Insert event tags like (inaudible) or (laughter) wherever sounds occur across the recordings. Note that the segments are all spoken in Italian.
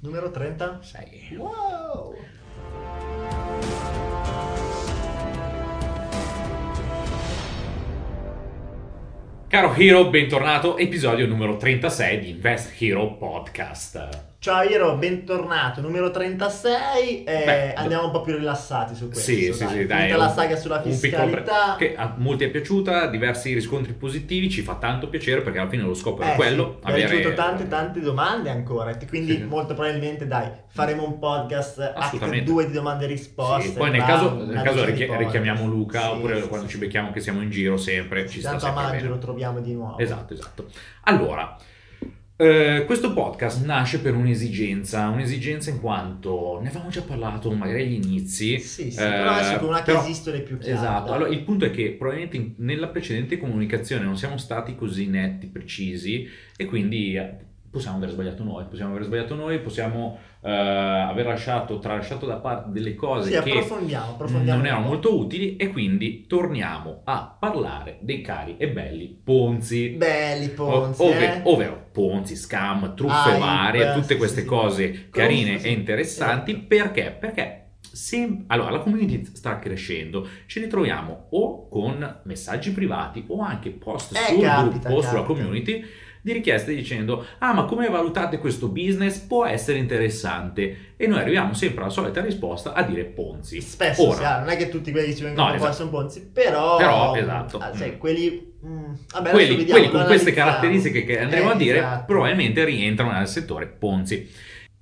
Numero 30? 6. Wow! Caro Hero, bentornato, episodio numero 36 di Invest Hero Podcast. Ciao Iro, bentornato, numero 36 e Beh, andiamo un po' più rilassati su questo. Sì, sì, dai. sì, dai. Finita la saga sulla un piccolo fiscalità. che a molti è piaciuta, diversi riscontri positivi, ci fa tanto piacere perché alla fine lo scopo Eh è quello. sì, abbiamo ricevuto tante tante domande ancora, quindi Sì. molto probabilmente dai, faremo un podcast act. 2 di domande e risposte. Sì, poi nel caso, nel caso richi- richiamiamo Luca Sì, oppure sì, quando sì. ci becchiamo che siamo in giro sempre, ci Tanto a sempre maggio bene. lo troviamo di nuovo. Esatto, esatto. Allora, eh, questo podcast nasce per un'esigenza, un'esigenza in quanto ne avevamo già parlato magari agli inizi. Sì, sì, eh, però adesso con una che però- esistono più chiara. Esatto, allora il punto è che probabilmente nella precedente comunicazione non siamo stati così netti, precisi e quindi possiamo aver sbagliato noi, possiamo aver sbagliato noi, possiamo eh, aver lasciato, tralasciato da parte delle cose Sì, che approfondiamo, approfondiamo. non erano molto utili e quindi torniamo a parlare dei cari e belli Ponzi. Belli Ponzi, O- ove- eh? ovvero Ponzi, scam, truffe Hype, varie, tutte sì, queste sì. cose carine Confusi. e interessanti. Esatto. Perché? Perché sem- allora, la community sta crescendo, ce ne troviamo o con messaggi privati o anche post Eh, sul capita, gruppo, sulla capita. community di richieste dicendo ah ma come valutate questo business può essere interessante e noi arriviamo sempre alla solita risposta a dire Ponzi Spesso Ora, si ha, non è che tutti quelli che ci vengono No, esatto. sono Ponzi, però... Però, esatto. ah, sai, Mm. quelli... mm, vabbè, quelli, vediamo, quelli con queste caratteristiche che andremo Eh, a dire esatto. probabilmente rientrano nel settore Ponzi.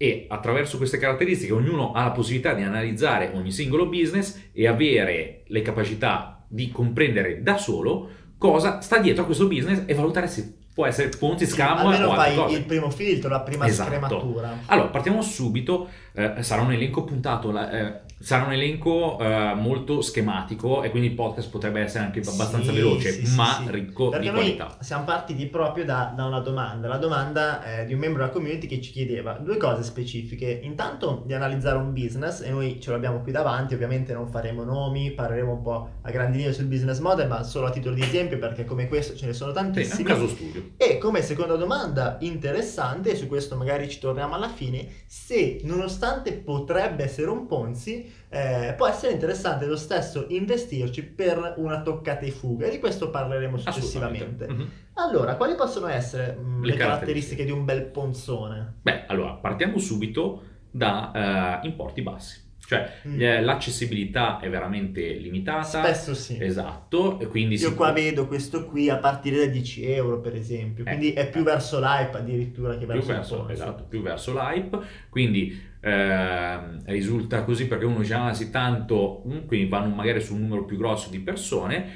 E attraverso queste caratteristiche ognuno ha la possibilità di analizzare ogni singolo business e avere le capacità di comprendere da solo cosa sta dietro a questo business e valutare se può essere Ponzi, Sì, scam almeno o altre fai cose. il primo filtro, la prima Esatto. scrematura. Allora, partiamo subito, eh, sarà un elenco puntato, la- eh, sarà un elenco eh, molto schematico e quindi il podcast potrebbe essere anche abbastanza Sì, veloce, sì, ma sì. ricco Perché di qualità. siamo partiti proprio da, da una domanda, la domanda eh, di un membro della community che ci chiedeva due cose specifiche. Intanto di analizzare un business e noi ce l'abbiamo qui davanti, ovviamente non faremo nomi, parleremo un po' a grandi linee sul business model, ma solo a titolo di esempio perché come questo ce ne sono Sì, è un tantissimi. caso studio. E come seconda domanda interessante, e su questo magari ci torniamo alla fine, se nonostante potrebbe essere un Ponzi, eh, può essere interessante lo stesso investirci per una toccata e fuga, e di questo parleremo successivamente. Mhm. Allora, quali possono essere mh, Le le, caratteristiche. caratteristiche di un bel ponzone? Beh, allora, partiamo subito da eh, importi bassi. Cioè, Mm. eh, l'accessibilità è veramente limitata. Spesso sì. Esatto, e quindi Io qua può- vedo questo qui a partire da 10 euro, per esempio, Eh. quindi è più verso l'hype addirittura che più verso, il verso, esatto, più verso l'hype, quindi ehm, risulta così perché uno dice ah sì tanto, mm, quindi vanno magari su un numero più grosso di persone,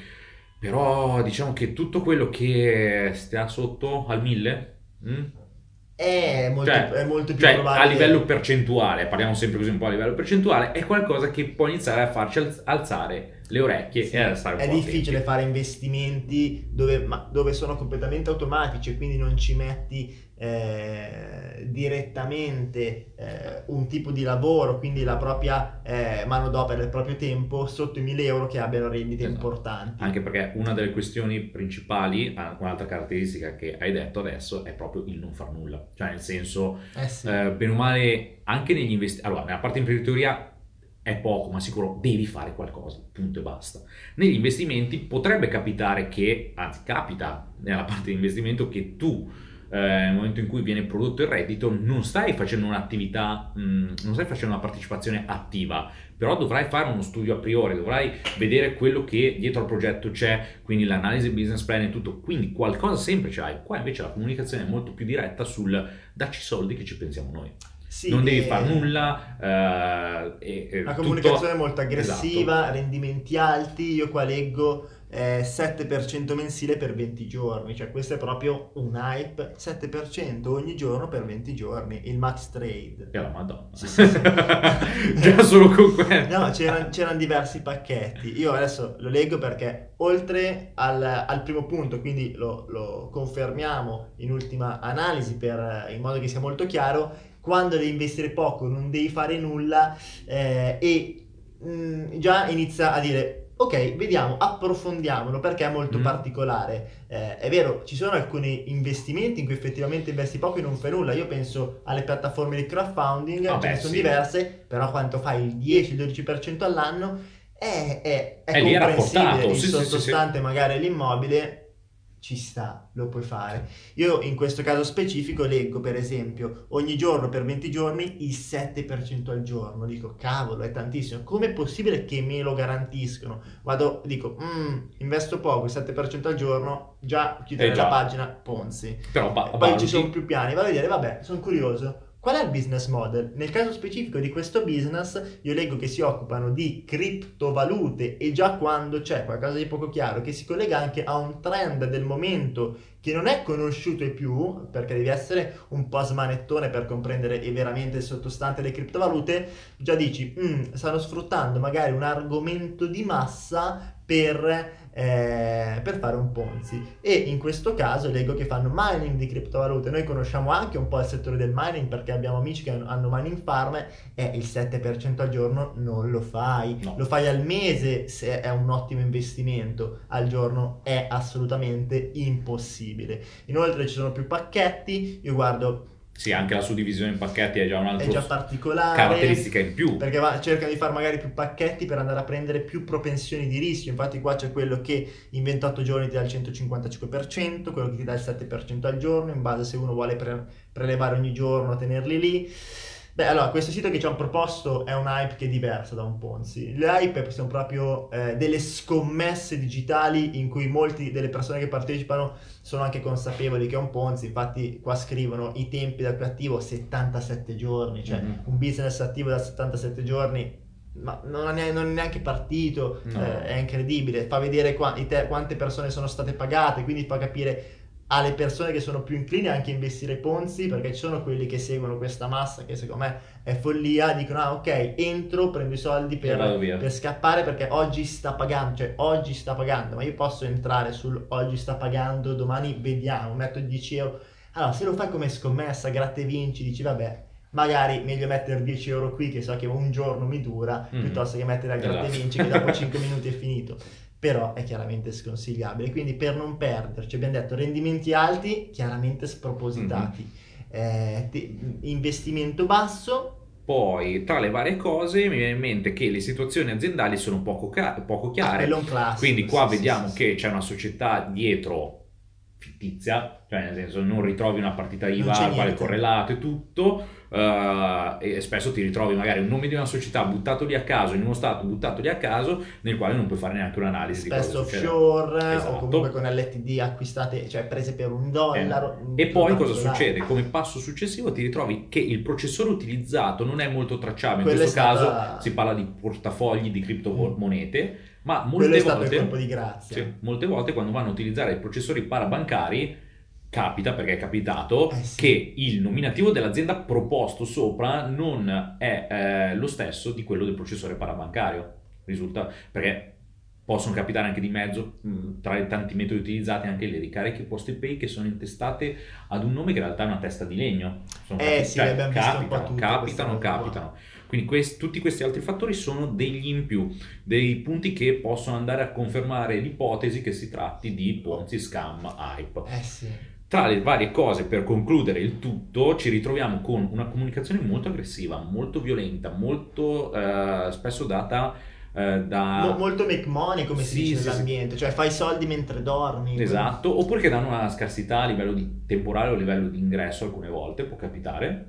però diciamo che tutto quello che stia sotto al 1000, mm, È molto, Cioè- è molto più cioè probabile. a livello percentuale, parliamo sempre così un po' a livello percentuale, è qualcosa che può iniziare a farci alz- alzare le orecchie Sì, e stare un È difficile attenti. fare investimenti dove, ma- dove sono completamente automatici e quindi non ci metti eh, direttamente eh, un tipo di lavoro, quindi la propria eh, manodopera, il proprio tempo sotto i 1000 euro che abbiano rendite Esatto. importanti. Anche perché una delle questioni principali, ah, un'altra caratteristica che hai detto adesso, è proprio il non far nulla. Cioè, nel senso, Eh sì. eh, bene o male, anche negli investimenti, allora, nella parte imprenditoria è poco, ma sicuro devi fare qualcosa, punto e basta. Negli investimenti potrebbe capitare che, anzi capita nella parte di investimento che tu eh, nel momento in cui viene prodotto il reddito non stai facendo un'attività, mh, non stai facendo una partecipazione attiva, però dovrai fare uno studio a priori, dovrai vedere quello che dietro al progetto c'è, quindi l'analisi business plan e tutto, quindi qualcosa sempre c'hai. Qua invece la comunicazione è molto più diretta sul dacci soldi che ci pensiamo noi. Sì, non devi eh, fare nulla. eh, e, e La tutto- comunicazione è molto aggressiva, Esatto. rendimenti alti, io qua leggo eh, 7% mensile per 20 giorni, cioè questo è proprio un hype, 7% ogni giorno per 20 giorni, il max trade. E la madonna. Sì, sì, sì. (laughs) Già solo con quello. No, c'erano, c'erano diversi pacchetti. Io adesso lo leggo perché oltre al, al primo punto, quindi lo, lo confermiamo in ultima analisi per, in modo che sia molto chiaro, quando devi investire poco non devi fare nulla eh, e mh, già inizia a dire ok, vediamo, approfondiamolo perché è molto Mm. particolare. Eh, è vero, ci sono alcuni investimenti in cui effettivamente investi poco e non fai nulla. Io penso alle piattaforme di crowdfunding, Ah, ce ne beh, sono sì. diverse, però quanto fai il 10-12% all'anno è, è, è È comprensibile. Il sì, sì, sì, sottostante magari l'immobile ci sta, lo puoi fare. Io in questo caso specifico leggo per esempio ogni giorno per 20 giorni il 7% al giorno. Dico cavolo, è tantissimo. Com'è possibile che me lo garantiscono? Vado, dico, "Mm, investo poco, il 7% al giorno, già chiudere Eh già. la pagina Ponzi. Però ba- poi ci sono più piani, vado a vedere, vabbè, sono curioso. Qual è il business model? Nel caso specifico di questo business, io leggo che si occupano di criptovalute e già quando c'è qualcosa di poco chiaro che si collega anche a un trend del momento che non è conosciuto e più, perché devi essere un po' smanettone per comprendere veramente il sottostante delle criptovalute, già dici, "Mm, stanno sfruttando magari un argomento di massa per, eh, per fare un Ponzi. E in questo caso leggo che fanno mining di criptovalute. Noi conosciamo anche un po' il settore del mining perché abbiamo amici che hanno- hanno mining farm e il 7% al giorno non lo fai. No. Lo fai al mese se è un ottimo investimento, al giorno è assolutamente impossibile. Inoltre ci sono più pacchetti, io guardo, Sì, anche la suddivisione in pacchetti è già un è già particolare. caratteristica in più. Perché va- cercano di fare magari più pacchetti per andare a prendere più propensioni di rischio. Infatti, qua c'è quello che in 28 giorni ti dà il 155%, quello che ti dà il 7% al giorno, in base se uno vuole pre- prelevare ogni giorno, tenerli lì. Beh, allora, questo sito che ci hanno proposto è un hype che è diverso da un Ponzi. Le hype sono proprio eh, delle scommesse digitali in cui molti delle persone che partecipano sono anche consapevoli che è un Ponzi. Infatti, qua scrivono i tempi da più attivo 77 giorni, cioè Mhm. un business attivo da 77 giorni. Ma non è, neanche, partito, No. eh, è incredibile. Fa vedere qua- te- quante persone sono state pagate, quindi fa capire alle persone che sono più incline anche a investire Ponzi, perché ci sono quelli che seguono questa massa che secondo me è follia, dicono ah ok, entro, prendo i soldi per, per scappare perché oggi sta pagando, cioè oggi sta pagando, ma io posso entrare sul oggi sta pagando, domani vediamo, metto 10 euro. Allora, se lo fai come scommessa, gratta e vinci, dici vabbè, magari meglio mettere 10 euro qui che so che un giorno mi dura, Mhm. piuttosto che mettere a gratta e Esatto. vinci che dopo (laughs) 5 minuti è finito. Però è chiaramente sconsigliabile, quindi per non perderci abbiamo detto rendimenti alti, chiaramente spropositati, Mhm. Eh, te- investimento basso, Poi, tra le varie cose, mi viene in mente che le situazioni aziendali sono poco, ca- poco ah, chiare. classico. Quindi qua sì, sì, vediamo sì, che c'è una società dietro fittizia, cioè nel senso non ritrovi una partita IVA al quale correlato e tutto, eh, e spesso ti ritrovi magari un nome di una società buttato lì a caso, in uno stato buttato lì a caso, nel quale non puoi fare neanche un'analisi Spesso offshore Esatto. o comunque con LTD acquistate, cioè prese per un dollaro. E poi cosa particolare. succede? Come passo successivo ti ritrovi che il processore utilizzato non è molto tracciabile, in Quello è questo stata- caso si parla di portafogli di criptomonete, ma Quello molte volte, sì, molte volte quando vanno a utilizzare i processori parabancari capita, perché è capitato, Eh sì. che il nominativo dell'azienda proposto sopra non è eh, lo stesso di quello del processore parabancario. Risulta perché possono capitare anche di mezzo, mh, tra i tanti metodi utilizzati, anche le ricariche PostePay che sono intestate ad un nome che in realtà è una testa di legno. Sono Eh capi- sì, cioè, capitano, capitano, qua. capitano. Quindi quest- tutti questi altri fattori sono degli in più, dei punti che possono andare a confermare l'ipotesi che si tratti di Ponzi, scam, hype. Eh sì. Tra le varie cose, per concludere il tutto, ci ritroviamo con una comunicazione molto aggressiva, molto violenta, molto eh, spesso data eh, da... Mo- molto make money come si Sì, dice sì, sì. nell'ambiente, cioè fai soldi mentre dormi. Esatto, oppure che danno una scarsità a livello di temporale o a livello di ingresso alcune volte, può capitare.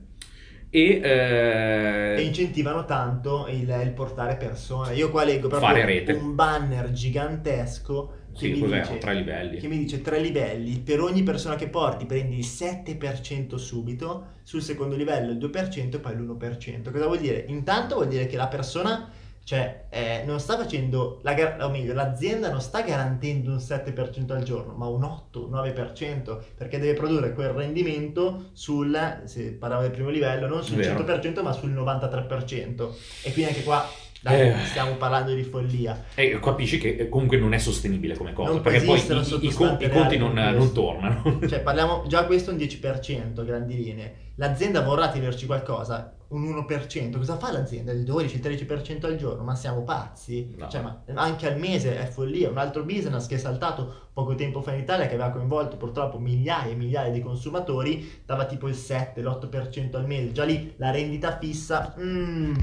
E, eh, E incentivano tanto il, il portare persone. Io qua leggo proprio Fare rete. un banner gigantesco sì, mi cos'è? dice, Tre livelli. che mi dice tre livelli. Per ogni persona che porti prendi il 7% subito, sul secondo livello il 2% e poi l'1%. Cosa vuol dire? Intanto vuol dire che la persona cioè, eh, non sta facendo, la o meglio, l'azienda non sta garantendo un 7% al giorno, ma un 8, 9%, perché deve produrre quel rendimento sul, se parlavo del primo livello, non sul Vero. 100%, ma sul 93%. E quindi anche qua Dai, Eh. stiamo parlando di follia. E capisci che eh, comunque non è sostenibile come cosa, Non perché poi i, i conti, i conti non, non tornano. (laughs) Cioè, parliamo già questo è un 10% a grandi linee. L'azienda vorrà tenerci qualcosa, un 1%. Cosa fa l'azienda? Il 12, il 13% al giorno? Ma siamo pazzi? No. Cioè, ma anche al mese è follia. Un altro business che è saltato poco tempo fa in Italia, che aveva coinvolto purtroppo migliaia e migliaia di consumatori, dava tipo il 7, l'8% al mese. Già lì la rendita fissa. mm.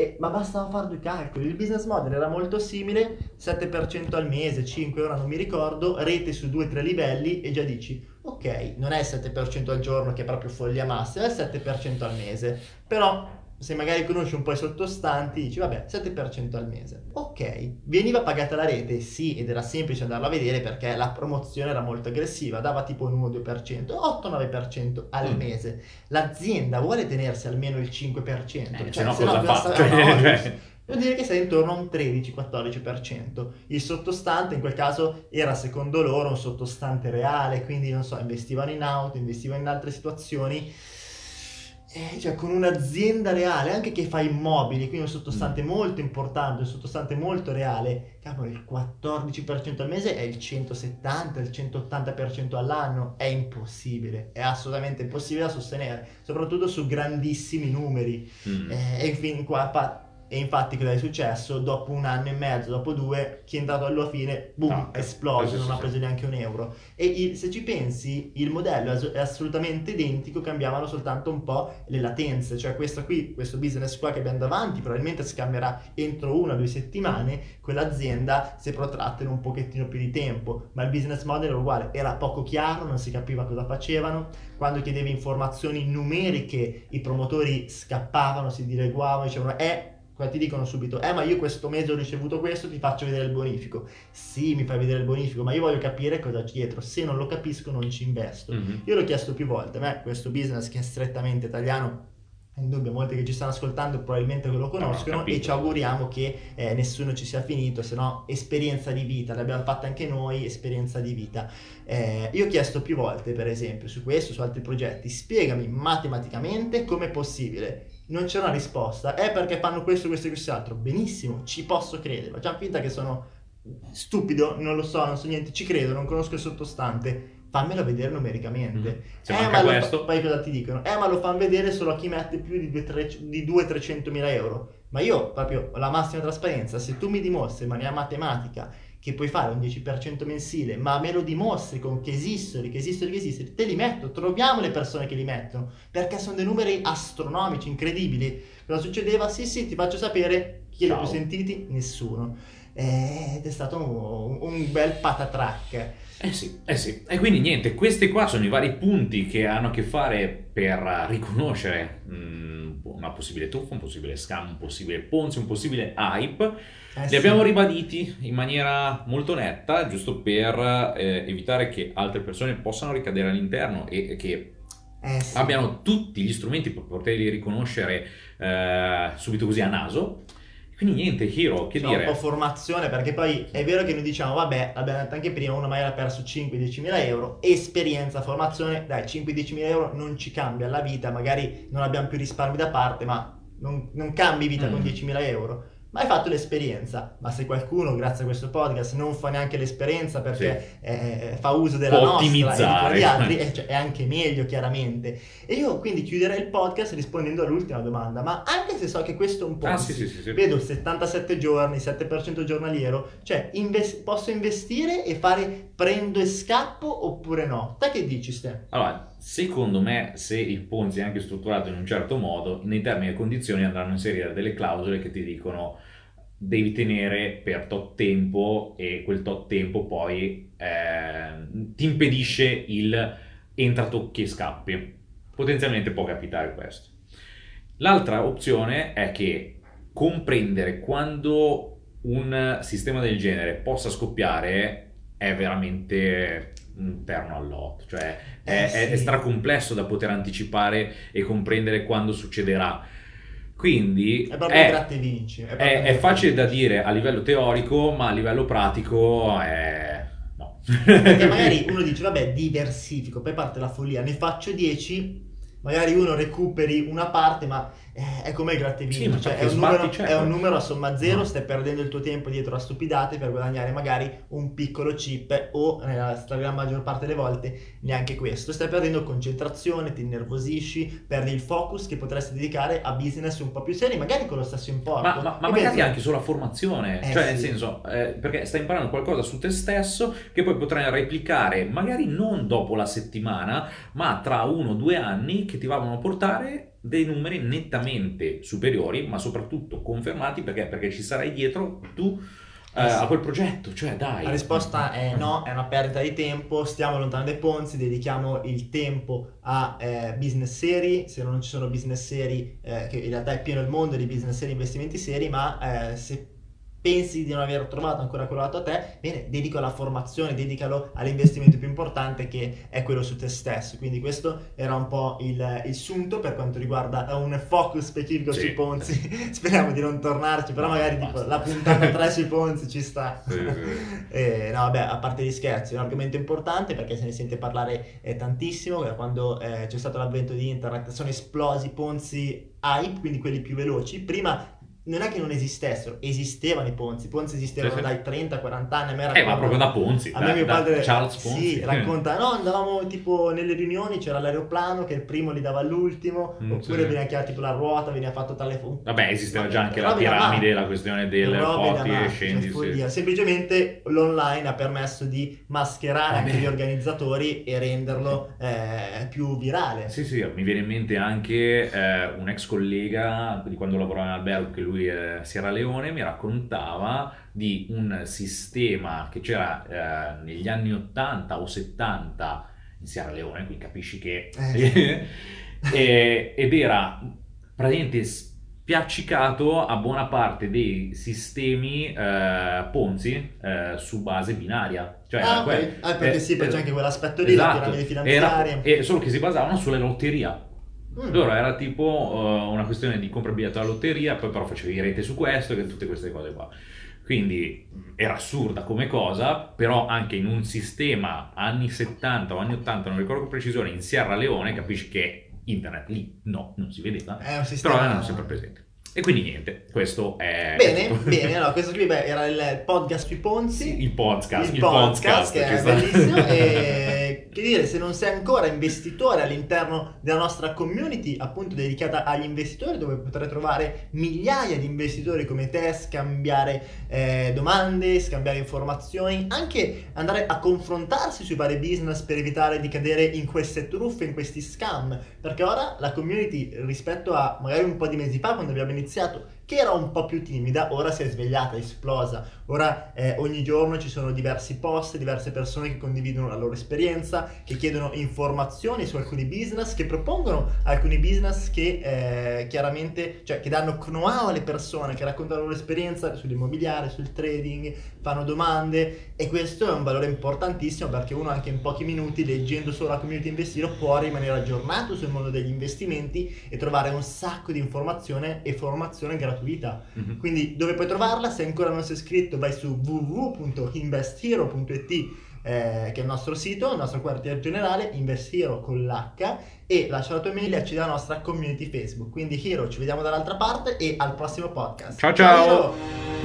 E- ma bastava fare due calcoli. Il business model era molto simile, 7% al mese, 5 ora non mi ricordo, rete su 2-3 livelli e già dici, ok, non è il 7% al giorno che è proprio follia massima, è il 7% al mese. Però se magari conosci un po' i sottostanti, dici vabbè, 7% al mese. Ok, veniva pagata la rete? Sì, ed era semplice andarla a vedere perché la promozione era molto aggressiva, dava tipo un 1-2%, 8-9% al Mm. mese. L'azienda vuole tenersi almeno il 5%, Eh, cioè, se no se cosa cosa fa? sta- (laughs) Devo dire che sei intorno a un 13-14%. Il sottostante in quel caso era secondo loro un sottostante reale, quindi non so, investivano in auto, investivano in altre situazioni. Eh, cioè con un'azienda reale, anche che fa immobili, quindi un sottostante molto importante, un sottostante molto reale, cavolo, il 14% al mese è il 170, il 180% all'anno, è impossibile, è assolutamente impossibile da sostenere, soprattutto su grandissimi numeri. Mm. Eh, e, fin qua fa- e infatti cosa è successo? Dopo un anno e mezzo, dopo due, chi è entrato alla fine, boom, sì, sì, non ha preso neanche un euro. E il- se ci pensi, il modello è as- è assolutamente identico, cambiavano soltanto un po' le latenze. Cioè questo qui, questo business qua che abbiamo davanti, probabilmente si cambierà entro una o due settimane, quell'azienda si è protratta in un pochettino più di tempo, ma il business model era uguale, era poco chiaro, non si capiva cosa facevano, quando chiedevi informazioni numeriche i promotori scappavano, si dileguavano, dicevano eh, ti dicono subito, eh ma io questo mese ho ricevuto questo, ti faccio vedere il bonifico. Sì, mi fai vedere il bonifico, ma io voglio capire cosa c'è dietro, se non lo capisco non ci investo. Mhm. Io l'ho chiesto più volte, a me questo business che è strettamente italiano, è indubbio, molti che ci stanno ascoltando probabilmente lo conoscono e ci auguriamo che eh, nessuno ci sia finito, se no esperienza di vita, l'abbiamo fatta anche noi, esperienza di vita. Eh, io ho chiesto più volte, per esempio, su questo, su altri progetti, spiegami matematicamente come è possibile. Non c'è una risposta, è perché fanno questo, questo e quest'altro. Benissimo, ci posso credere, facciamo finta che sono stupido, non lo so, non so niente, ci credo, non conosco il sottostante. Fammelo vedere numericamente. Mm. Se Eh, ma lo questo- poi cosa ti dicono? Eh, ma lo fanno vedere solo a chi mette più di 200-300 mila euro. Ma io, proprio, la massima trasparenza, se tu mi dimostri in maniera matematica che puoi fare un 10% mensile, ma me lo dimostri con che esistono, che esistono, che esistono, te li metto, troviamo le persone che li mettono, perché sono dei numeri astronomici, incredibili. Cosa succedeva? Sì, sì, ti faccio sapere chi li ha più sentiti? Nessuno. Eh, Ed è stato un, un bel patatrack. Eh sì, eh sì. E quindi niente, questi qua sono i vari punti che hanno a che fare per riconoscere mm, una possibile truffa, un possibile scam, un possibile ponzi, un possibile hype. Eh Li sì. abbiamo ribaditi in maniera molto netta, giusto per eh, evitare che altre persone possano ricadere all'interno e che Eh sì. abbiano tutti gli strumenti per poterli riconoscere eh, subito così a naso. Quindi niente, Hiro, che C'è dire? un po' formazione perché poi è vero che noi diciamo vabbè l'abbiamo detto anche prima uno magari ha perso 5-10 mila euro esperienza, formazione dai 5-10 mila euro non ci cambia la vita magari non abbiamo più risparmi da parte ma non, non cambi vita Mm. con 10 mila euro ma hai fatto l'esperienza ma se qualcuno grazie a questo podcast non fa neanche l'esperienza perché eh, fa uso della Può nostra e di ottimizzare. altri eh, (laughs) cioè, è anche meglio chiaramente e io quindi chiuderei il podcast rispondendo all'ultima domanda ma anche se so che questo è un po' Ah sì, sì, sì, sì. vedo 77 giorni, 7% giornaliero, cioè inves- posso investire e fare prendo e scappo oppure no? Te che dici Ste? Allora, secondo me, se il Ponzi è anche strutturato in un certo modo, nei termini e condizioni andranno a inserire delle clausole che ti dicono devi tenere per tot tempo e quel tot tempo poi eh, ti impedisce il entra tocchi e scappi. Potenzialmente può capitare questo. L'altra opzione è che comprendere quando un sistema del genere possa scoppiare è veramente un terno all'otto, cioè è, Eh, è- è sì. stracomplesso da poter anticipare e comprendere quando succederà. Quindi È è, è- è facile da dire a livello teorico, ma a livello pratico è no. Perché (laughs) magari uno dice vabbè diversifico, poi parte la follia, ne faccio 10 magari uno recuperi una parte, ma è come il grattevino, Sì, cioè, perché è, un numero, certo. è un numero a somma zero, No. stai perdendo il tuo tempo dietro a stupidate per guadagnare magari un piccolo chip o nella stragrande maggior parte delle volte neanche questo. Stai perdendo concentrazione, ti innervosisci, perdi il focus che potresti dedicare a business un po' più seri, magari con lo stesso importo. Ma, ma- ma magari penso- anche sulla formazione, Eh, cioè sì. nel senso, eh, perché stai imparando qualcosa su te stesso che poi potrai replicare magari non dopo la settimana, ma tra uno o due anni che ti vanno a portare dei numeri nettamente superiori, ma soprattutto confermati perché, perché ci sarai dietro tu eh, Eh a quel progetto, cioè dai. La risposta è no, è una perdita di tempo, stiamo lontano dai ponzi, dedichiamo il tempo a eh, business seri, se non ci sono business seri, eh, che in realtà è pieno il mondo di business seri, investimenti seri, ma eh, se pensi di non aver trovato ancora quello dato a te, bene, dedico alla formazione, dedicalo all'investimento più importante che è quello su te stesso. Quindi questo era un po' il, il sunto per quanto riguarda un focus specifico Sì. sui ponzi. (laughs) Speriamo di non tornarci, però No, magari basta. tipo, la puntata 3 sui ponzi ci sta. Sì, sì. (laughs) Eh, no, vabbè, a parte gli scherzi, è un argomento importante perché se ne sente parlare eh, tantissimo. Quando eh, c'è stato l'avvento di internet sono esplosi i ponzi hype, quindi quelli più veloci. Prima non è che non esistessero, esistevano i ponzi. I ponzi esistevano Sì, dai 30-40 anni. A me Eh, ma proprio da Ponzi, a da, me mio da padre Charles Ponzi. sì, (laughs) racconta, no, andavamo tipo nelle riunioni, c'era l'aeroplano che il primo li dava all'ultimo, Mm, oppure sì. veniva chiamata tipo la ruota, veniva fatto tale... Vabbè, esisteva già anche la piramide, la questione del Robe da porti e matti, scendi. cioè. Semplicemente l'online ha permesso di mascherare Vabbè. anche gli organizzatori e renderlo eh, più virale. Sì, sì, mi viene in mente anche eh, un ex collega di quando lavorava in albergo, che lui è Sierra Leone, mi raccontava di un sistema che c'era eh, negli anni 80 o 70 in Sierra Leone, quindi capisci che... Eh. (laughs) E- ed era praticamente spiaccicato a buona parte dei sistemi eh, Ponzi eh, su base binaria. Cioè, Ah, era ok. que- Ah, perché eh, sì, poi c'è eh, anche quell'aspetto lì, esatto. piramide Era- finanziaria. e solo che si basavano sulla lotteria. Mm. Loro era tipo eh, una questione di compra biglietto alla lotteria, poi però facevi rete su questo e tutte queste cose qua. Quindi era assurda come cosa, però anche in un sistema anni 70 o anni 80, non ricordo con precisione, in Sierra Leone, capisci che internet lì no, non si vedeva, sistema... però erano sempre presenti. E quindi niente, questo è... Bene, bene, allora (laughs) questo qui beh, era il podcast sui Ponzi. Il podcast, il, il podcast, podcast, che è sta. bellissimo e (laughs) che dire se non sei ancora investitore all'interno della nostra community appunto dedicata agli investitori dove potrai trovare migliaia di investitori come te scambiare eh, domande scambiare informazioni anche andare a confrontarsi sui vari business per evitare di cadere in queste truffe in questi scam. Perché ora la community rispetto a magari un po' di mesi fa quando abbiamo iniziato che era un po' più timida, ora si è svegliata, esplosa. Ora eh, ogni giorno ci sono diversi post, diverse persone che condividono la loro esperienza, che chiedono informazioni su alcuni business, che propongono alcuni business che eh, chiaramente, cioè che danno know-how alle persone, che raccontano la loro esperienza sull'immobiliare, sul trading, fanno domande e questo è un valore importantissimo perché uno anche in pochi minuti leggendo solo la community investiro può rimanere aggiornato sul mondo degli investimenti e trovare un sacco di informazione e formazione gratuita. Mhm. Quindi dove puoi trovarla? Se ancora non sei iscritto vai su www.investhero.it eh, che è il nostro sito, il nostro quartier generale, Investiro con l'H e lascia la tua mail e accedi alla nostra community Facebook. Quindi Hero, ci vediamo dall'altra parte e al prossimo podcast. Ciao, ciao! Hero!